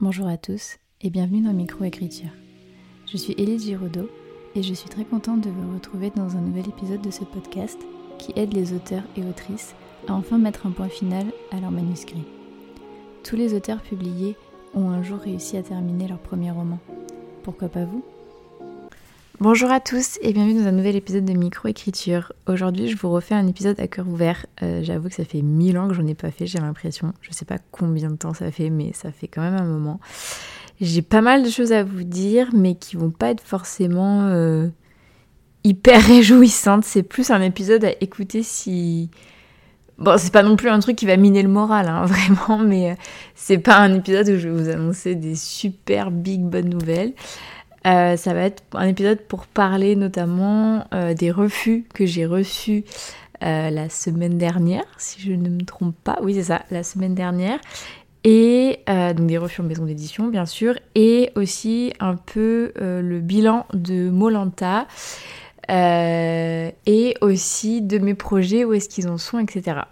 Bonjour à tous et bienvenue dans Microécriture. Je suis Élise Giraudot et je suis très contente de vous retrouver dans un nouvel épisode de ce podcast qui aide les auteurs et autrices à enfin mettre un point final à leur manuscrit. Tous les auteurs publiés ont un jour réussi à terminer leur premier roman. Pourquoi pas vous? Bonjour à tous et bienvenue dans un nouvel épisode de Microécriture. Aujourd'hui, je vous refais un épisode à cœur ouvert. Euh, j'avoue que ça fait mille ans que j'en ai pas fait, j'ai l'impression. Je sais pas combien de temps ça fait, mais ça fait quand même un moment. J'ai pas mal de choses à vous dire, mais qui vont pas être forcément euh, hyper réjouissantes. C'est plus un épisode à écouter si. Bon, c'est pas non plus un truc qui va miner le moral, hein, vraiment, mais euh, c'est pas un épisode où je vais vous annoncer des super big bonnes nouvelles. Euh, ça va être un épisode pour parler notamment euh, des refus que j'ai reçus euh, la semaine dernière, si je ne me trompe pas. Oui, c'est ça, la semaine dernière. Et donc des refus en maison d'édition, bien sûr. Et aussi un peu le bilan de Molanta. et aussi de mes projets, où est-ce qu'ils en sont, etc.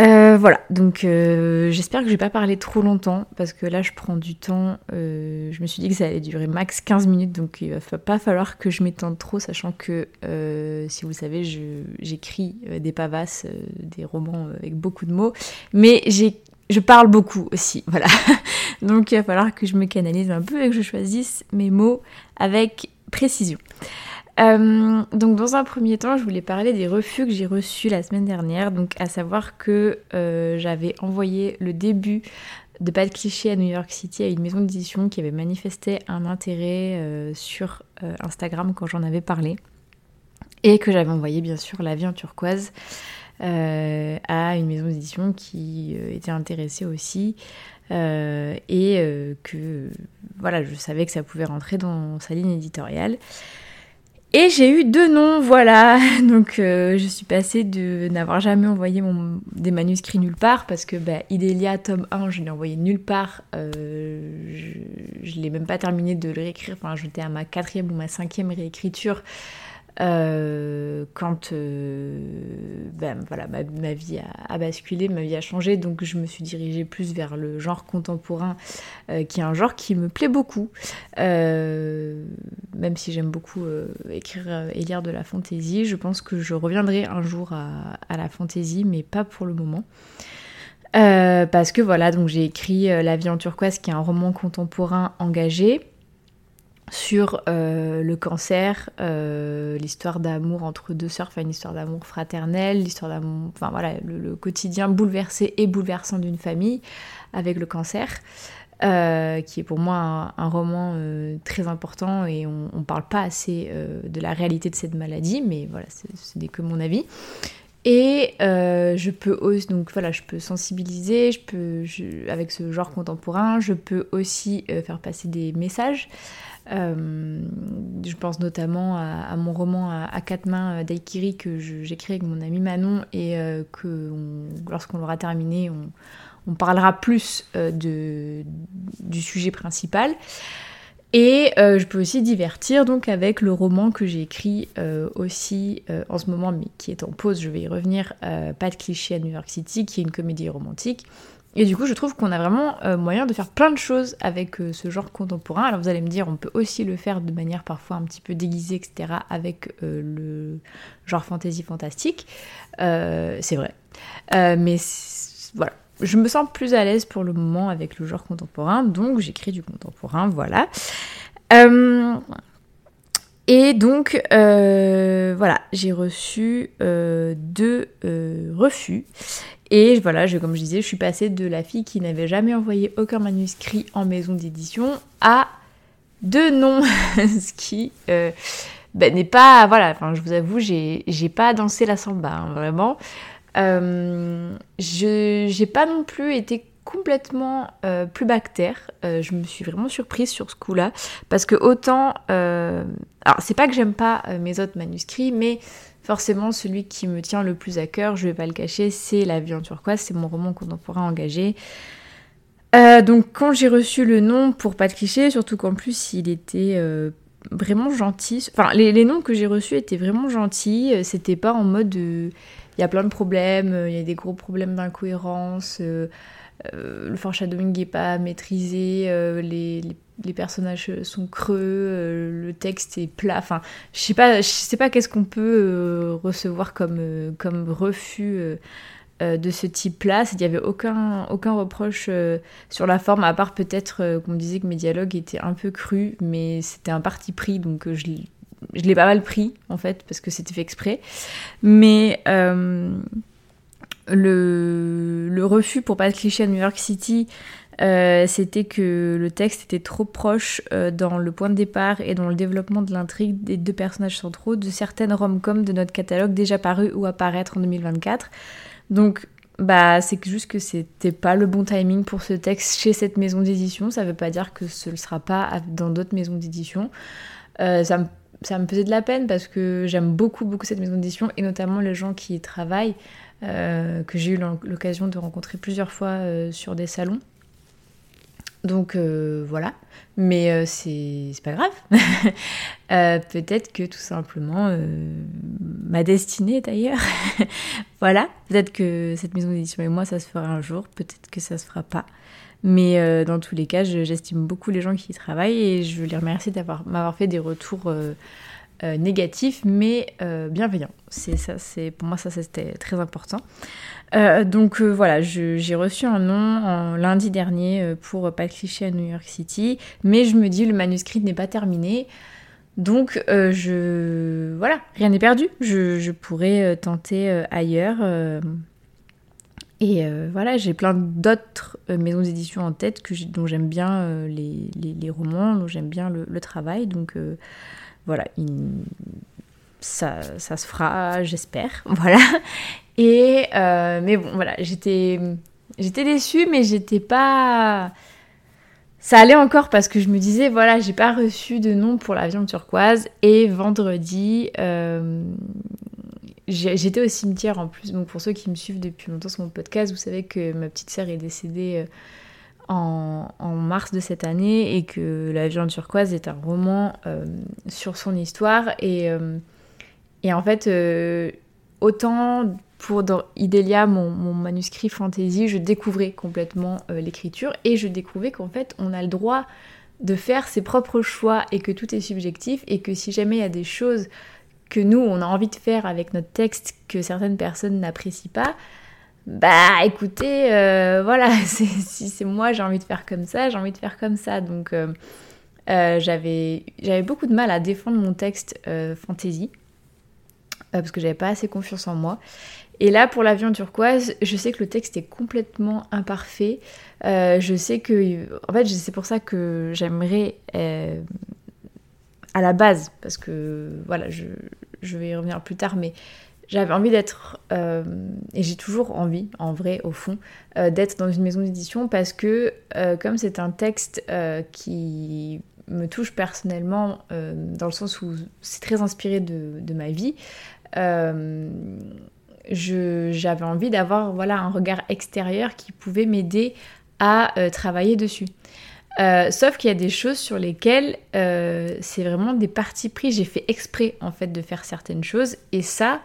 Euh, voilà, donc euh, j'espère que je vais pas parler trop longtemps parce que là je prends du temps. Euh, je me suis dit que ça allait durer max 15 minutes donc il va pas falloir que je m'étende trop, sachant que si vous le savez, j'écris des pavasses, des romans avec beaucoup de mots, mais je parle beaucoup aussi, voilà. donc il va falloir que je me canalise un peu et que je choisisse mes mots avec précision. Euh, donc dans un premier temps, je voulais parler des refus que j'ai reçus la semaine dernière, donc à savoir que euh, j'avais envoyé le début de Pas de cliché à New York City à une maison d'édition qui avait manifesté un intérêt euh, sur Instagram quand j'en avais parlé, et que j'avais envoyé bien sûr La vie en turquoise à une maison d'édition qui était intéressée aussi. et que voilà, je savais que ça pouvait rentrer dans sa ligne éditoriale. Et j'ai eu deux noms, voilà. Donc euh, je suis passée de n'avoir jamais envoyé mon, des manuscrits nulle part parce que bah, Idélia, tome 1, je l'ai envoyé nulle part. Euh, je ne l'ai même pas terminé de le réécrire. Enfin, j'étais à ma quatrième ou ma cinquième réécriture. Euh, quand euh, ben, voilà, ma, vie a, basculé, ma vie a changé, donc je me suis dirigée plus vers le genre contemporain, euh, qui est un genre qui me plaît beaucoup, même si j'aime beaucoup écrire et lire de la fantaisie. Je pense que je reviendrai un jour à, la fantaisie, mais pas pour le moment. parce que voilà, donc j'ai écrit La vie en turquoise, qui est un roman contemporain engagé sur euh, le cancer, euh, l'histoire d'amour entre deux sœurs, enfin une histoire d'amour fraternel, l'histoire d'amour, enfin voilà, le, quotidien bouleversé et bouleversant d'une famille avec le cancer, euh, qui est pour moi un, roman très important et on, ne parle pas assez de la réalité de cette maladie, mais voilà, ce n'est que mon avis. Et je peux aussi, donc voilà, je peux sensibiliser, je peux, avec ce genre contemporain, je peux aussi faire passer des messages. Euh, je pense notamment à, mon roman à, quatre mains euh, d'Aikiri que j'écris avec mon ami Manon et euh, que lorsqu'on l'aura terminé, on, parlera plus du sujet principal. Et je peux aussi divertir donc avec le roman que j'ai écrit aussi en ce moment, mais qui est en pause, je vais y revenir, Pas de cliché à New York City, qui est une comédie romantique et du coup, je trouve qu'on a vraiment euh, moyen de faire plein de choses avec euh, ce genre contemporain. Alors vous allez me dire, on peut aussi le faire de manière parfois un petit peu déguisée, etc., avec euh, le genre fantasy fantastique. c'est vrai. mais voilà. Je me sens plus à l'aise pour le moment avec le genre contemporain, donc j'écris du contemporain, voilà. Et donc, voilà, j'ai reçu deux refus. Et voilà, comme je disais, je suis passée de la fille qui n'avait jamais envoyé aucun manuscrit en maison d'édition à deux noms, ce qui euh, ben, n'est pas, voilà, enfin, je vous avoue, j'ai pas dansé la samba, hein, vraiment. Euh, je j'ai pas non plus été complètement euh, plus bactère. je me suis vraiment surprise sur ce coup-là. Parce que autant... alors, c'est pas que j'aime pas mes autres manuscrits, mais Forcément, celui qui me tient le plus à cœur, je vais pas le cacher, c'est La vie en turquoise, c'est mon roman contemporain engagé. Euh, donc quand j'ai reçu le nom pour pas de cliché, surtout qu'en plus il était euh, vraiment gentil. Enfin, les, noms que j'ai reçus étaient vraiment gentils. Euh, c'était pas en mode il y a plein de problèmes, il y a des gros problèmes d'incohérence. le foreshadowing n'est pas maîtrisé, les, les, personnages sont creux, le texte est plat. Enfin, je sais pas, je sais pas qu'est-ce qu'on peut recevoir comme, comme refus euh, de ce type-là. Il n'y avait aucun, aucun reproche euh, sur la forme, à part peut-être euh, qu'on me disait que mes dialogues étaient un peu crus, mais c'était un parti pris, donc je, je l'ai pas mal pris, en fait, parce que c'était fait exprès. Mais le, le, refus pour pas être cliché à New York City, c'était que le texte était trop proche dans le point de départ et dans le développement de l'intrigue des deux personnages centraux de certaines rom-coms de notre catalogue déjà parues ou apparaître en 2024. Donc, bah, c'est juste que c'était pas le bon timing pour ce texte chez cette maison d'édition. Ça veut pas dire que ce ne sera pas dans d'autres maisons d'édition. Euh, ça, me, ça me faisait de la peine parce que j'aime beaucoup, beaucoup cette maison d'édition et notamment les gens qui y travaillent, euh, que j'ai eu l'occasion de rencontrer plusieurs fois euh, sur des salons. Donc euh, voilà, mais c'est pas grave. Peut-être que tout simplement ma destinée est ailleurs. voilà, peut-être que cette maison d'édition et moi ça se fera un jour, peut-être que ça se fera pas. Mais dans tous les cas, j'estime beaucoup les gens qui y travaillent et je les remercie d'avoir m'avoir fait des retours négatifs mais bienveillants. C'est ça, c'est pour moi ça c'était très important. Euh, donc euh, voilà, j'ai reçu un nom lundi dernier euh, pour Pas de cliché à New York City, mais je me dis le manuscrit n'est pas terminé. Donc je voilà, rien n'est perdu. Je, pourrais tenter ailleurs. Et voilà, j'ai plein d'autres maisons d'édition en tête que dont j'aime bien les, romans, dont j'aime bien le, travail. Donc voilà, ça, ça se fera, j'espère. Voilà. Et euh, mais bon, voilà, j'étais j'étais déçue, mais j'étais pas. Ça allait encore parce que je me disais, voilà, j'ai pas reçu de nom pour la viande turquoise. Et vendredi, euh, j'étais au cimetière en plus. Donc pour ceux qui me suivent depuis longtemps sur mon podcast, vous savez que ma petite sœur est décédée euh, en, mars de cette année et que La viande turquoise est un roman sur son histoire. Et, et en fait, autant pour dans Idélia, mon, manuscrit fantasy, je découvrais complètement euh, l'écriture et je découvrais qu'en fait, on a le droit de faire ses propres choix et que tout est subjectif et que si jamais il y a des choses que nous, on a envie de faire avec notre texte que certaines personnes n'apprécient pas, bah écoutez, euh, voilà, si c'est moi, j'ai envie de faire comme ça, j'ai envie de faire comme ça. Donc euh, j'avais beaucoup de mal à défendre mon texte fantasy parce que j'avais pas assez confiance en moi. Et là, pour l'avion turquoise, je sais que le texte est complètement imparfait. Euh, je sais que. En fait, c'est pour ça que j'aimerais. Euh, à la base, parce que. Voilà, je, vais y revenir plus tard, mais j'avais envie d'être. Euh, et j'ai toujours envie, en vrai, au fond, d'être dans une maison d'édition parce que, comme c'est un texte qui me touche personnellement, dans le sens où c'est très inspiré de, de ma vie j'avais envie d'avoir voilà, un regard extérieur qui pouvait m'aider à euh, travailler dessus. Euh, sauf qu'il y a des choses sur lesquelles euh, c'est vraiment des parties pris. J'ai fait exprès en fait de faire certaines choses et ça,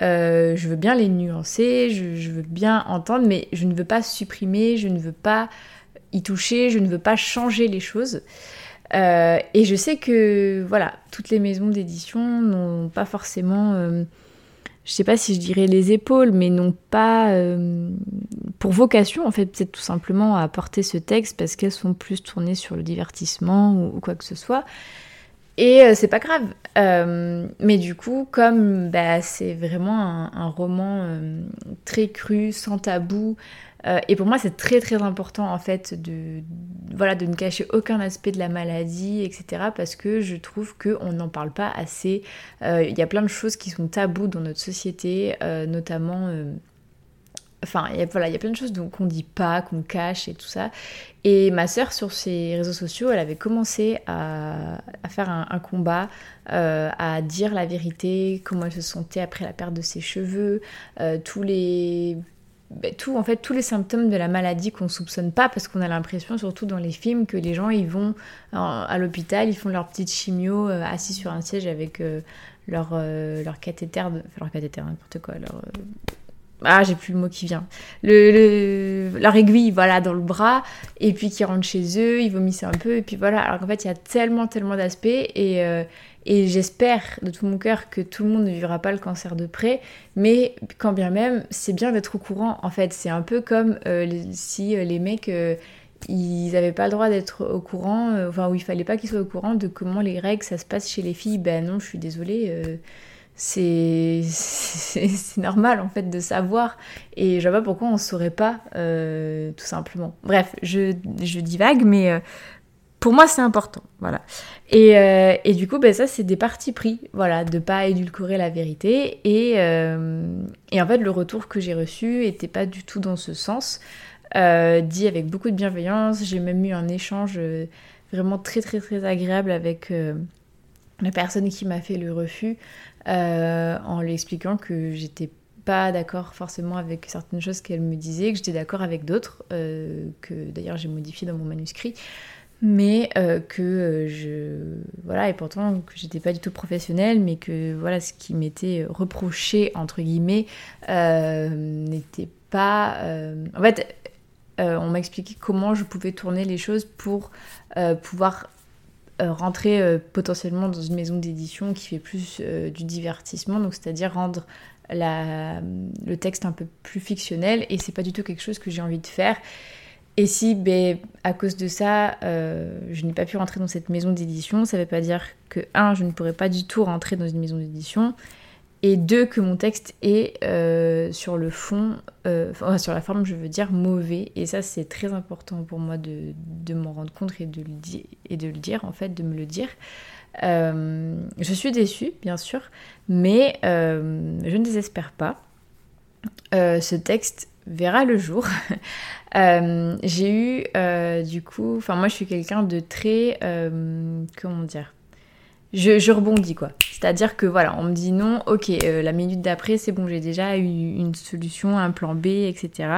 je veux bien les nuancer, je, veux bien entendre, mais je ne veux pas supprimer, je ne veux pas y toucher, je ne veux pas changer les choses. et je sais que voilà, toutes les maisons d'édition n'ont pas forcément je sais pas si je dirais les épaules, mais non pas euh, pour vocation, en fait, peut-être tout simplement à porter ce texte parce qu'elles sont plus tournées sur le divertissement ou, quoi que ce soit. Et euh, c'est pas grave. Euh, mais du coup, comme bah, c'est vraiment un roman très cru, sans tabou, euh, et pour moi, c'est très très important en fait de, voilà, de ne cacher aucun aspect de la maladie, etc. Parce que je trouve qu'on n'en parle pas assez. Euh, il y a plein de choses qui sont tabous dans notre société, euh, notamment... Enfin, il y, a, voilà, plein de choses qu'on dit pas, qu'on cache et tout ça. Et ma sœur, sur ses réseaux sociaux, elle avait commencé à, faire un, combat, à dire la vérité, comment elle se sentait après la perte de ses cheveux, tous les ben, tout, en fait, tous les symptômes de la maladie qu'on soupçonne pas, parce qu'on a l'impression, surtout dans les films, que les gens ils vont à l'hôpital, ils font leur petite chimio euh, assis sur un siège avec euh, leur, euh, leur cathéter, enfin leur cathéter, n'importe quoi, ah j'ai plus le mot qui vient le, leur aiguille voilà dans le bras et puis qui rentrent chez eux ils vomissent un peu et puis voilà alors qu'en fait il y a tellement tellement d'aspects et euh, et j'espère de tout mon cœur que tout le monde ne vivra pas le cancer de près, mais quand bien même, c'est bien d'être au courant. En fait, c'est un peu comme euh, si les mecs, ils n'avaient pas le droit d'être au courant, enfin, où il fallait pas qu'ils soient au courant de comment les règles ça se passe chez les filles. Ben non, je suis désolée c'est normal en fait de savoir. Et je vois pas pourquoi on saurait pas euh, tout simplement. Bref je, je divague mais euh, pour moi c'est important voilà. Et, euh, et, du coup ben, ça c'est des partis pris voilà de pas édulcorer la vérité. Et, et en fait le retour que j'ai reçu était pas du tout dans ce sens dit avec beaucoup de bienveillance. J'ai même eu un échange vraiment très très très agréable avec la personne qui m'a fait le refus euh, en lui expliquant que j'étais pas d'accord forcément avec certaines choses qu'elle me disait, que j'étais d'accord avec d'autres, euh, que d'ailleurs j'ai modifié dans mon manuscrit, mais euh, que je voilà et pourtant que j'étais pas du tout professionnelle, mais que voilà ce qui m'était reproché entre guillemets n'était pas en fait on m'a expliqué comment je pouvais tourner les choses pour pouvoir rentrer euh, potentiellement dans une maison d'édition qui fait plus euh, du divertissement, donc c'est-à-dire rendre le texte un peu plus fictionnel, et c'est pas du tout quelque chose que j'ai envie de faire. Et si, ben, à cause de ça, je n'ai pas pu rentrer dans cette maison d'édition, ça ne veut pas dire que, un, je ne pourrais pas du tout rentrer dans une maison d'édition, et deux, que mon texte est euh, sur le fond, euh, enfin, sur la forme, je veux dire, mauvais. Et ça, c'est très important pour moi de, de m'en rendre compte et de, le et de le dire, en fait, de me le dire. Euh, je suis déçue, bien sûr, mais je ne désespère pas. ce texte verra le jour. J'ai eu, du coup, enfin, moi, je suis quelqu'un de très, comment dire, je, rebondis quoi. C'est-à-dire que voilà, on me dit non, ok, euh, la minute d'après, c'est bon, j'ai déjà eu une solution, un plan B, etc.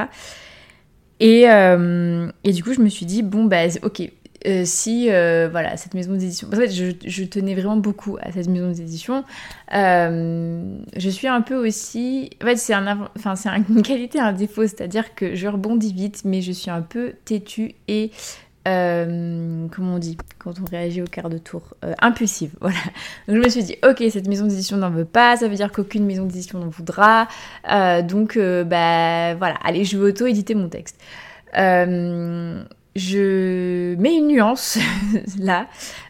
Et, euh, et du coup, je me suis dit, bon, bah, ok, euh, si voilà cette maison d'édition en fait je, tenais vraiment beaucoup à cette maison d'édition je suis un peu aussi en fait c'est un enfin c'est une qualité un défaut c'est à dire que je rebondis vite mais je suis un peu têtue et euh, comment on dit quand on réagit au quart de tour euh, Impulsive, voilà. Donc je me suis dit, ok, cette maison d'édition n'en veut pas, ça veut dire qu'aucune maison d'édition n'en voudra. Euh, donc, bah voilà, allez, je vais auto-éditer mon texte. je mets une nuance là,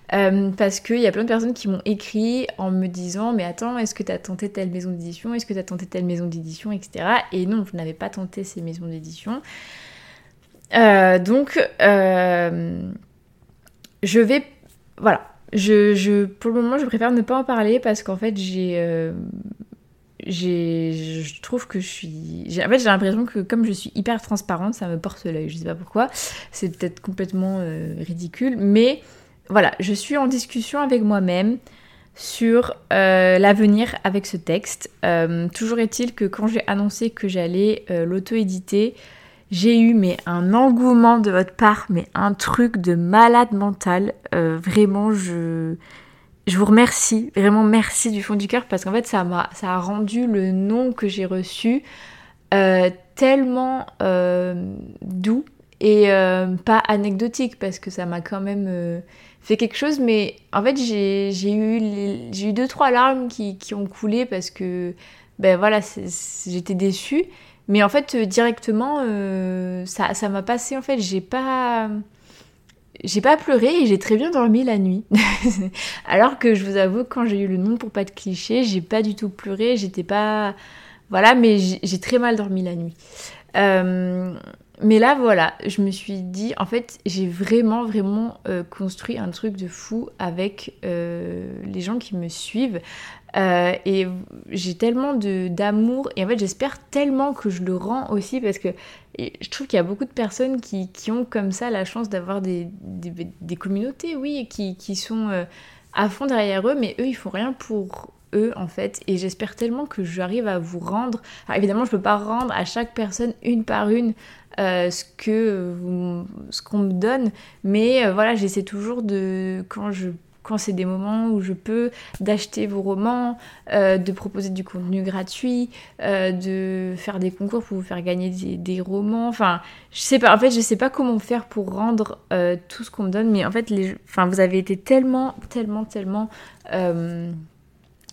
parce qu'il y a plein de personnes qui m'ont écrit en me disant, mais attends, est-ce que tu as tenté telle maison d'édition? Est-ce que tu as tenté telle maison d'édition? Etc. Et non, je n'avais pas tenté ces maisons d'édition. Euh, donc, euh, je vais. Voilà. Je, je, pour le moment, je préfère ne pas en parler parce qu'en fait, j'ai. Euh, je trouve que je suis en fait j'ai l'impression que comme je suis hyper transparente ça me porte l'œil je sais pas pourquoi c'est peut-être complètement ridicule mais voilà je suis en discussion avec moi-même sur l'avenir avec ce texte toujours est-il que quand j'ai annoncé que j'allais l'auto-éditer j'ai eu mais un engouement de votre part, mais un truc de malade mental. Euh, vraiment, je, je vous remercie, vraiment merci du fond du cœur parce qu'en fait ça m'a a rendu le nom que j'ai reçu euh, tellement euh, doux et pas anecdotique parce que ça m'a quand même fait quelque chose. Mais en fait j'ai eu deux trois larmes qui, qui, ont coulé parce que ben voilà j'étais déçue mais en fait, euh, directement, euh, ça, m'a passé. En fait, j'ai pas. J'ai pas pleuré et j'ai très bien dormi la nuit. Alors que je vous avoue, quand j'ai eu le nom pour pas de cliché, j'ai pas du tout pleuré, j'étais pas. Voilà, mais j'ai très mal dormi la nuit. Euh, mais là, voilà, je me suis dit, en fait, j'ai vraiment, vraiment construit un truc de fou avec les gens qui me suivent. Euh, et j'ai tellement d'amour et en fait j'espère tellement que je le rends aussi parce que je trouve qu'il y a beaucoup de personnes qui, ont comme ça la chance d'avoir des, communautés, oui, qui, qui sont euh, à fond derrière eux, mais eux ils font rien pour eux en fait et j'espère tellement que j'arrive à vous rendre Alors, évidemment je peux pas rendre à chaque personne une par une euh, ce que ce qu'on me donne mais voilà j'essaie toujours de quand je quand c'est des moments où je peux, d'acheter vos romans, euh, de proposer du contenu gratuit, euh, de faire des concours pour vous faire gagner des, romans. Enfin, je sais pas. En fait, je sais pas comment faire pour rendre euh, tout ce qu'on me donne, mais en fait, enfin, vous avez été tellement, tellement, tellement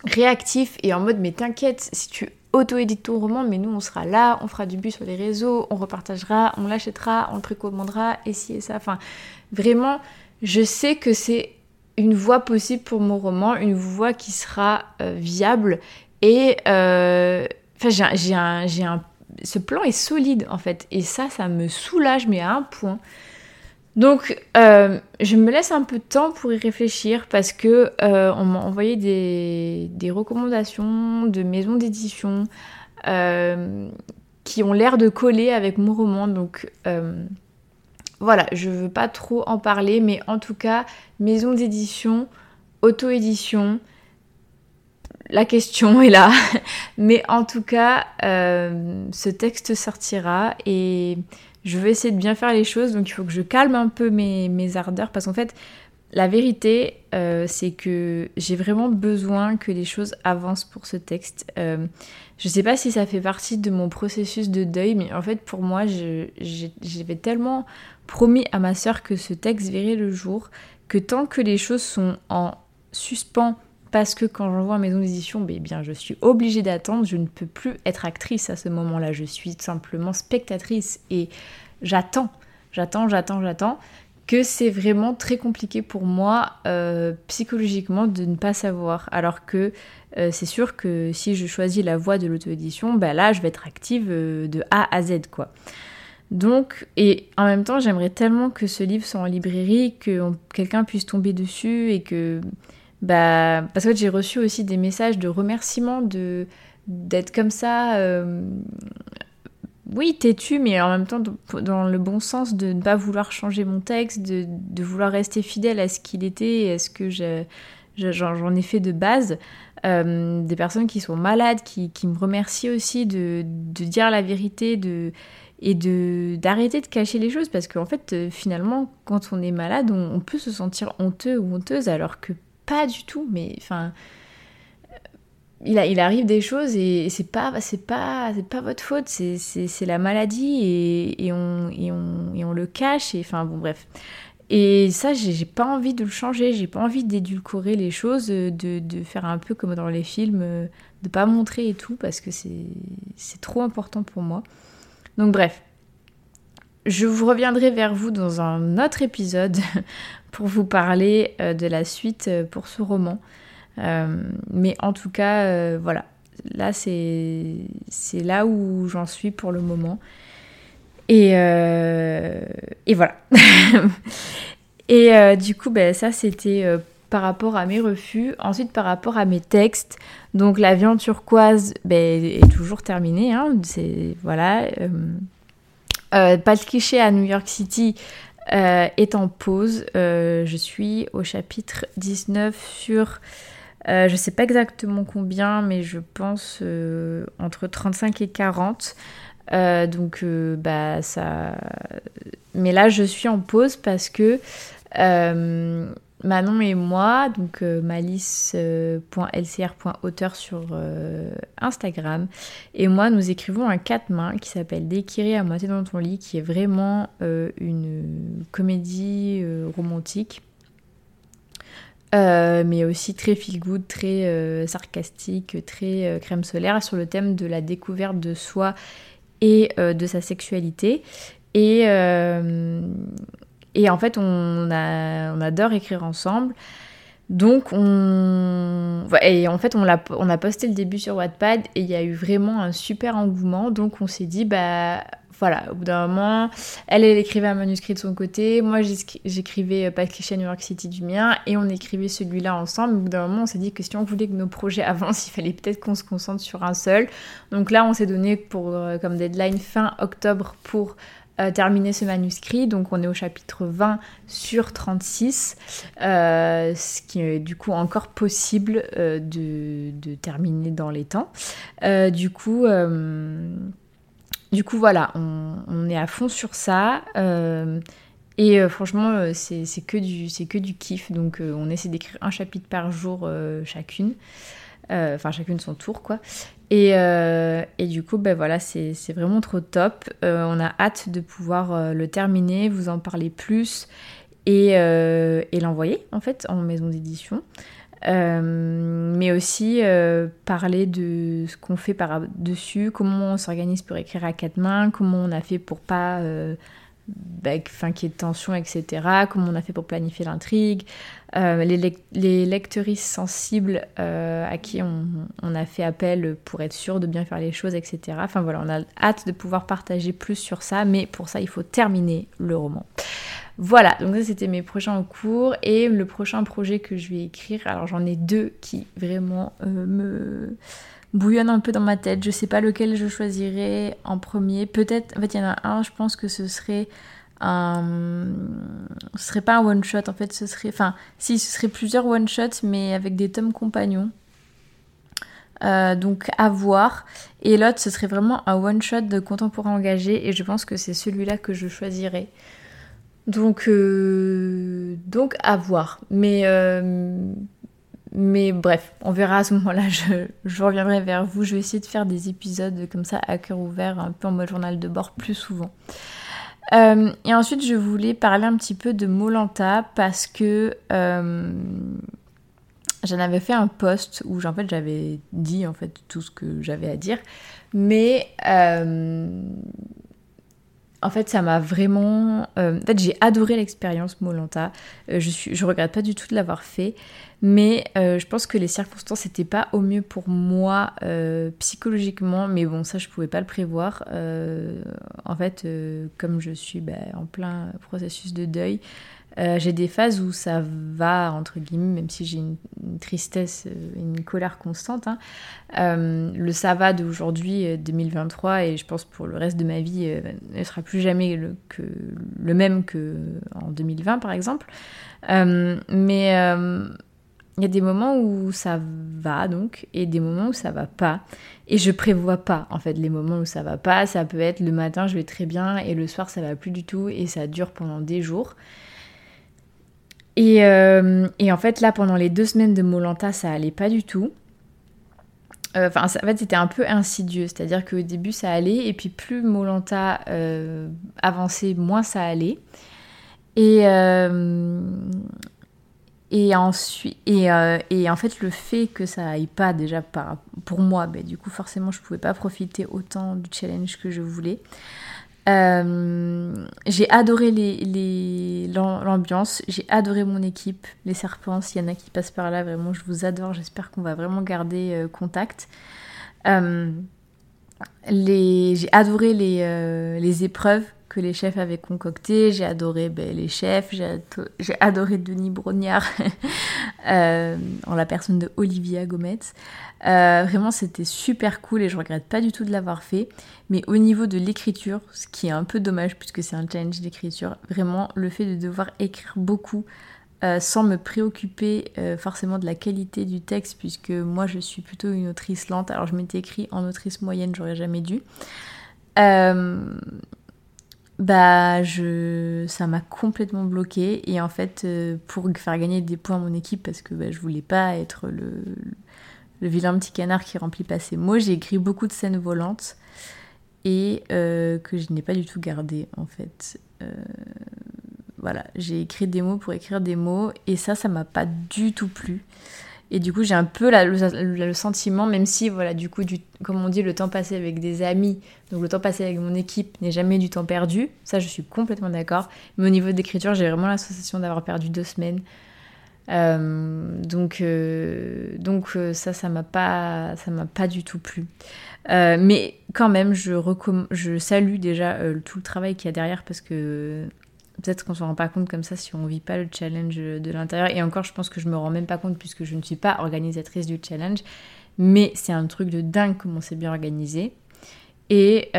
réactif et en mode mais t'inquiète si tu auto-édites ton roman mais nous on sera là on fera du but sur les réseaux on repartagera on l'achètera on le précommandera et si et ça enfin vraiment je sais que c'est une voie possible pour mon roman, une voie qui sera euh, viable. Et euh, j'ai un, un, ce plan est solide en fait. Et ça, ça me soulage, mais à un point. Donc, euh, je me laisse un peu de temps pour y réfléchir parce que on m'a envoyé des, recommandations de maisons d'édition qui ont l'air de coller avec mon roman. Donc, voilà, je veux pas trop en parler, mais en tout cas, maison d'édition, auto-édition, la question est là. mais en tout cas, euh, ce texte sortira et je veux essayer de bien faire les choses, donc il faut que je calme un peu mes, ardeurs, parce qu'en fait, la vérité, euh, c'est que j'ai vraiment besoin que les choses avancent pour ce texte. Euh, je sais pas si ça fait partie de mon processus de deuil, mais en fait, pour moi, j'avais tellement promis à ma sœur que ce texte verrait le jour, que tant que les choses sont en suspens, parce que quand j'envoie à maison d'édition, ben, eh bien, je suis obligée d'attendre, je ne peux plus être actrice à ce moment-là, je suis simplement spectatrice et j'attends, j'attends, j'attends, j'attends, que c'est vraiment très compliqué pour moi euh, psychologiquement de ne pas savoir. Alors que euh, c'est sûr que si je choisis la voie de l'auto-édition, ben là je vais être active euh, de A à Z quoi. Donc, et en même temps, j'aimerais tellement que ce livre soit en librairie, que quelqu'un puisse tomber dessus et que. Bah, parce que j'ai reçu aussi des messages de remerciements de d'être comme ça. Euh, oui, têtu, mais en même temps dans le bon sens de ne pas vouloir changer mon texte, de, vouloir rester fidèle à ce qu'il était et à ce que j'en ai fait de base. Euh, des personnes qui sont malades, qui, me remercient aussi de, de dire la vérité, de et de d'arrêter de cacher les choses parce qu'en fait euh, finalement quand on est malade on, peut se sentir honteux ou honteuse alors que pas du tout mais enfin il, arrive des choses et c'est pas c'est pas c'est pas votre faute c'est, la maladie et, on, le cache et enfin bon bref. Et ça j'ai, pas envie de le changer j'ai pas envie d'édulcorer les choses de, de, faire un peu comme dans les films de pas montrer et tout parce que c'est trop important pour moi. Donc bref, je vous reviendrai vers vous dans un autre épisode pour vous parler euh, de la suite euh, pour ce roman. Euh, mais en tout cas, voilà, là c'est là où j'en suis pour le moment. Et, voilà. et du coup, ben, ça c'était par rapport à mes refus. Ensuite, par rapport à mes textes, donc la viande turquoise ben, est toujours terminée. Hein, voilà. Euh, euh, pas de cliché à New York City euh, est en pause. je suis au chapitre 19 sur. je sais pas exactement combien, mais je pense entre 35 et 40. donc, bah ça. Mais là, je suis en pause parce que Manon et moi, donc euh, malice.lcr.auteur sur euh, Instagram, et moi, nous écrivons un quatre mains qui s'appelle Déquirer à moitié dans ton lit, qui est vraiment euh, une comédie romantique. mais aussi très feel good, très sarcastique, très crème solaire sur le thème de la découverte de soi et de sa sexualité. Et, et en fait, on, adore écrire ensemble. Donc on en fait on a, posté le début sur Wattpad et il y a eu vraiment un super engouement. Donc on s'est dit bah voilà au bout d'un moment elle écrivait un manuscrit de son côté moi j'écrivais pas cliché New York City du mien et on écrivait celui-là ensemble. Au bout d'un moment on s'est dit que si on voulait que nos projets avancent il fallait peut-être qu'on se concentre sur un seul. Donc là on s'est donné euh, comme deadline fin octobre pour euh, terminer ce manuscrit. Donc on est au chapitre 20 sur 36, euh, ce qui est du coup encore possible euh, de, terminer dans les temps. du coup, du coup voilà, on, est à fond sur ça. Et franchement, c'est que, du, que du kiff. Donc, on essaie d'écrire un chapitre par jour chacune. Enfin, chacune son tour, quoi. Et, et du coup, ben voilà, c'est vraiment trop top. on a hâte de pouvoir le terminer, vous en parler plus et, et l'envoyer, en fait, en maison d'édition. Euh, mais aussi euh, parler de ce qu'on fait par-dessus, comment on s'organise pour écrire à quatre mains, comment on a fait pour pas euh, bah, qu'il de tension, etc., comment on a fait pour planifier l'intrigue, les, les lectrices sensibles à qui on, on, a fait appel pour être sûr de bien faire les choses, etc. Enfin voilà, on a hâte de pouvoir partager plus sur ça, mais pour ça, il faut terminer le roman. Voilà, donc ça c'était mes prochains cours et le prochain projet que je vais écrire, alors j'en ai deux qui vraiment euh, me bouillonnent un peu dans ma tête. Je sais pas lequel je choisirais en premier. Peut-être, en fait il y en a un, je pense que ce serait un... Ce serait pas un one shot en fait, ce serait... Enfin, si, ce serait plusieurs one shots mais avec des tomes compagnons. Euh, donc à voir. Et l'autre, ce serait vraiment un one shot de contemporain engagé et je pense que c'est celui-là que je choisirais. Donc, euh, donc à voir. Mais, euh, mais bref, on verra à ce moment-là. Je, reviendrai vers vous. Je vais essayer de faire des épisodes comme ça à cœur ouvert, un peu en mode journal de bord plus souvent. Euh, et ensuite, je voulais parler un petit peu de Molanta parce que j'en avais fait un post où fait j'avais dit en fait tout ce que j'avais à dire, mais en fait, ça m'a vraiment. Euh, en fait, j'ai adoré l'expérience Molanta. Euh, je suis, je regrette pas du tout de l'avoir fait, mais euh, je pense que les circonstances n'étaient pas au mieux pour moi psychologiquement. Mais bon, ça, je pouvais pas le prévoir. en fait, comme je suis bah, en plein processus de deuil, euh, j'ai des phases où ça va, entre guillemets, même si j'ai une, tristesse, euh, une colère constante. Hein. Euh, le ça va d'aujourd'hui, 2023, et je pense pour le reste de ma vie, ne sera plus jamais le, que, le même qu'en 2020, par exemple. mais il y a des moments où ça va, donc, et des moments où ça va pas. Et je prévois pas, en fait, les moments où ça va pas. Ça peut être le matin, je vais très bien, et le soir, ça va plus du tout, et ça dure pendant des jours. Euh, et, en fait, là, pendant les deux semaines de Molanta, ça allait pas du tout. Euh, enfin, en fait, c'était un peu insidieux. C'est-à-dire qu'au début, ça allait, et puis plus Molanta euh, avançait, moins ça allait. Et, et ensuite, et, et, en fait, le fait que ça aille pas déjà par, pour moi, ben, du coup, forcément, je pouvais pas profiter autant du challenge que je voulais. Euh, j'ai adoré l'ambiance, j'ai adoré mon équipe, les serpents, s'il y en a qui passent par là, vraiment je vous adore, j'espère qu'on va vraiment garder euh, contact. Euh, j'ai adoré les, les, épreuves que les chefs avaient concoctées, j'ai adoré ben, les chefs, j'ai adoré Denis Brognard en la personne de Olivia Gomez. Euh, vraiment, c'était super cool et je regrette pas du tout de l'avoir fait. Mais au niveau de l'écriture, ce qui est un peu dommage puisque c'est un challenge d'écriture, vraiment le fait de devoir écrire beaucoup euh, sans me préoccuper euh, forcément de la qualité du texte, puisque moi je suis plutôt une autrice lente. Alors je m'étais écrit en autrice moyenne, j'aurais jamais dû. Bah, je, ça m'a complètement bloqué et en fait, pour faire gagner des points à mon équipe, parce que bah, je voulais pas être le le vilain petit canard qui remplit pas ses mots. J'ai écrit beaucoup de scènes volantes et euh, que je n'ai pas du tout gardé en fait. Euh, voilà, j'ai écrit des mots pour écrire des mots et ça, ça m'a pas du tout plu. Et du coup, j'ai un peu le, sentiment, même si, voilà, du coup, comme on dit, le temps passé avec des amis, donc le temps passé avec mon équipe n'est jamais du temps perdu. Ça, je suis complètement d'accord. Mais au niveau d'écriture, j'ai vraiment la sensation d'avoir perdu deux semaines. Euh, donc, euh, donc euh, ça, ça m'a pas, ça m'a pas du tout plu. mais quand même, je salue déjà tout le travail qu'il y a derrière parce que peut-être qu'on s'en rend pas compte comme ça si on vit pas le challenge de l'intérieur. Et encore, je pense que je me rends même pas compte puisque je ne suis pas organisatrice du challenge. Mais c'est un truc de dingue comment c'est bien organisé. Et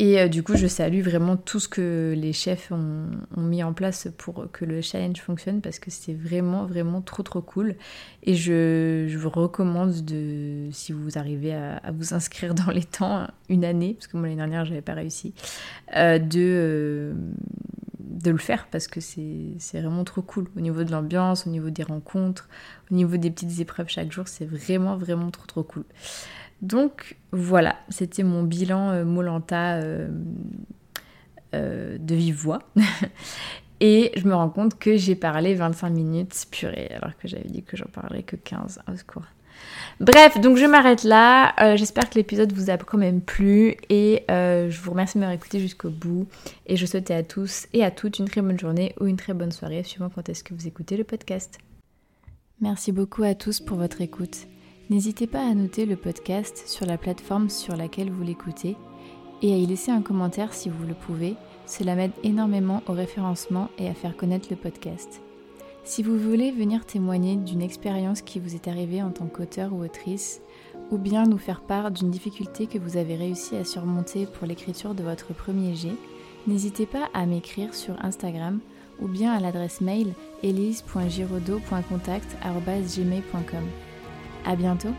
Et euh, du coup, je salue vraiment tout ce que les chefs ont, mis en place pour que le challenge fonctionne parce que c'était vraiment, vraiment trop, trop cool. Et je, vous recommande de, si vous arrivez à, vous inscrire dans les temps, une année, parce que moi l'année dernière, j'avais pas réussi, euh, de, euh, de le faire parce que c'est vraiment trop cool. Au niveau de l'ambiance, au niveau des rencontres, au niveau des petites épreuves chaque jour, c'est vraiment, vraiment trop, trop cool. Donc voilà, c'était mon bilan euh, Molanta euh, euh, de vive voix. Et je me rends compte que j'ai parlé 25 minutes purée, alors que j'avais dit que j'en parlerais que 15 au secours. Bref, donc je m'arrête là. J'espère que l'épisode vous a quand même plu et je vous remercie de m'avoir écouté jusqu'au bout. Et je souhaite à tous et à toutes une très bonne journée ou une très bonne soirée, suivant quand est-ce que vous écoutez le podcast. Merci beaucoup à tous pour votre écoute. N'hésitez pas à noter le podcast sur la plateforme sur laquelle vous l'écoutez et à y laisser un commentaire si vous le pouvez. Cela m'aide énormément au référencement et à faire connaître le podcast. Si vous voulez venir témoigner d'une expérience qui vous est arrivée en tant qu'auteur ou autrice, ou bien nous faire part d'une difficulté que vous avez réussi à surmonter pour l'écriture de votre premier jet, n'hésitez pas à m'écrire sur Instagram ou bien à l'adresse mail elise.giraudot.contact.gmail.com. À bientôt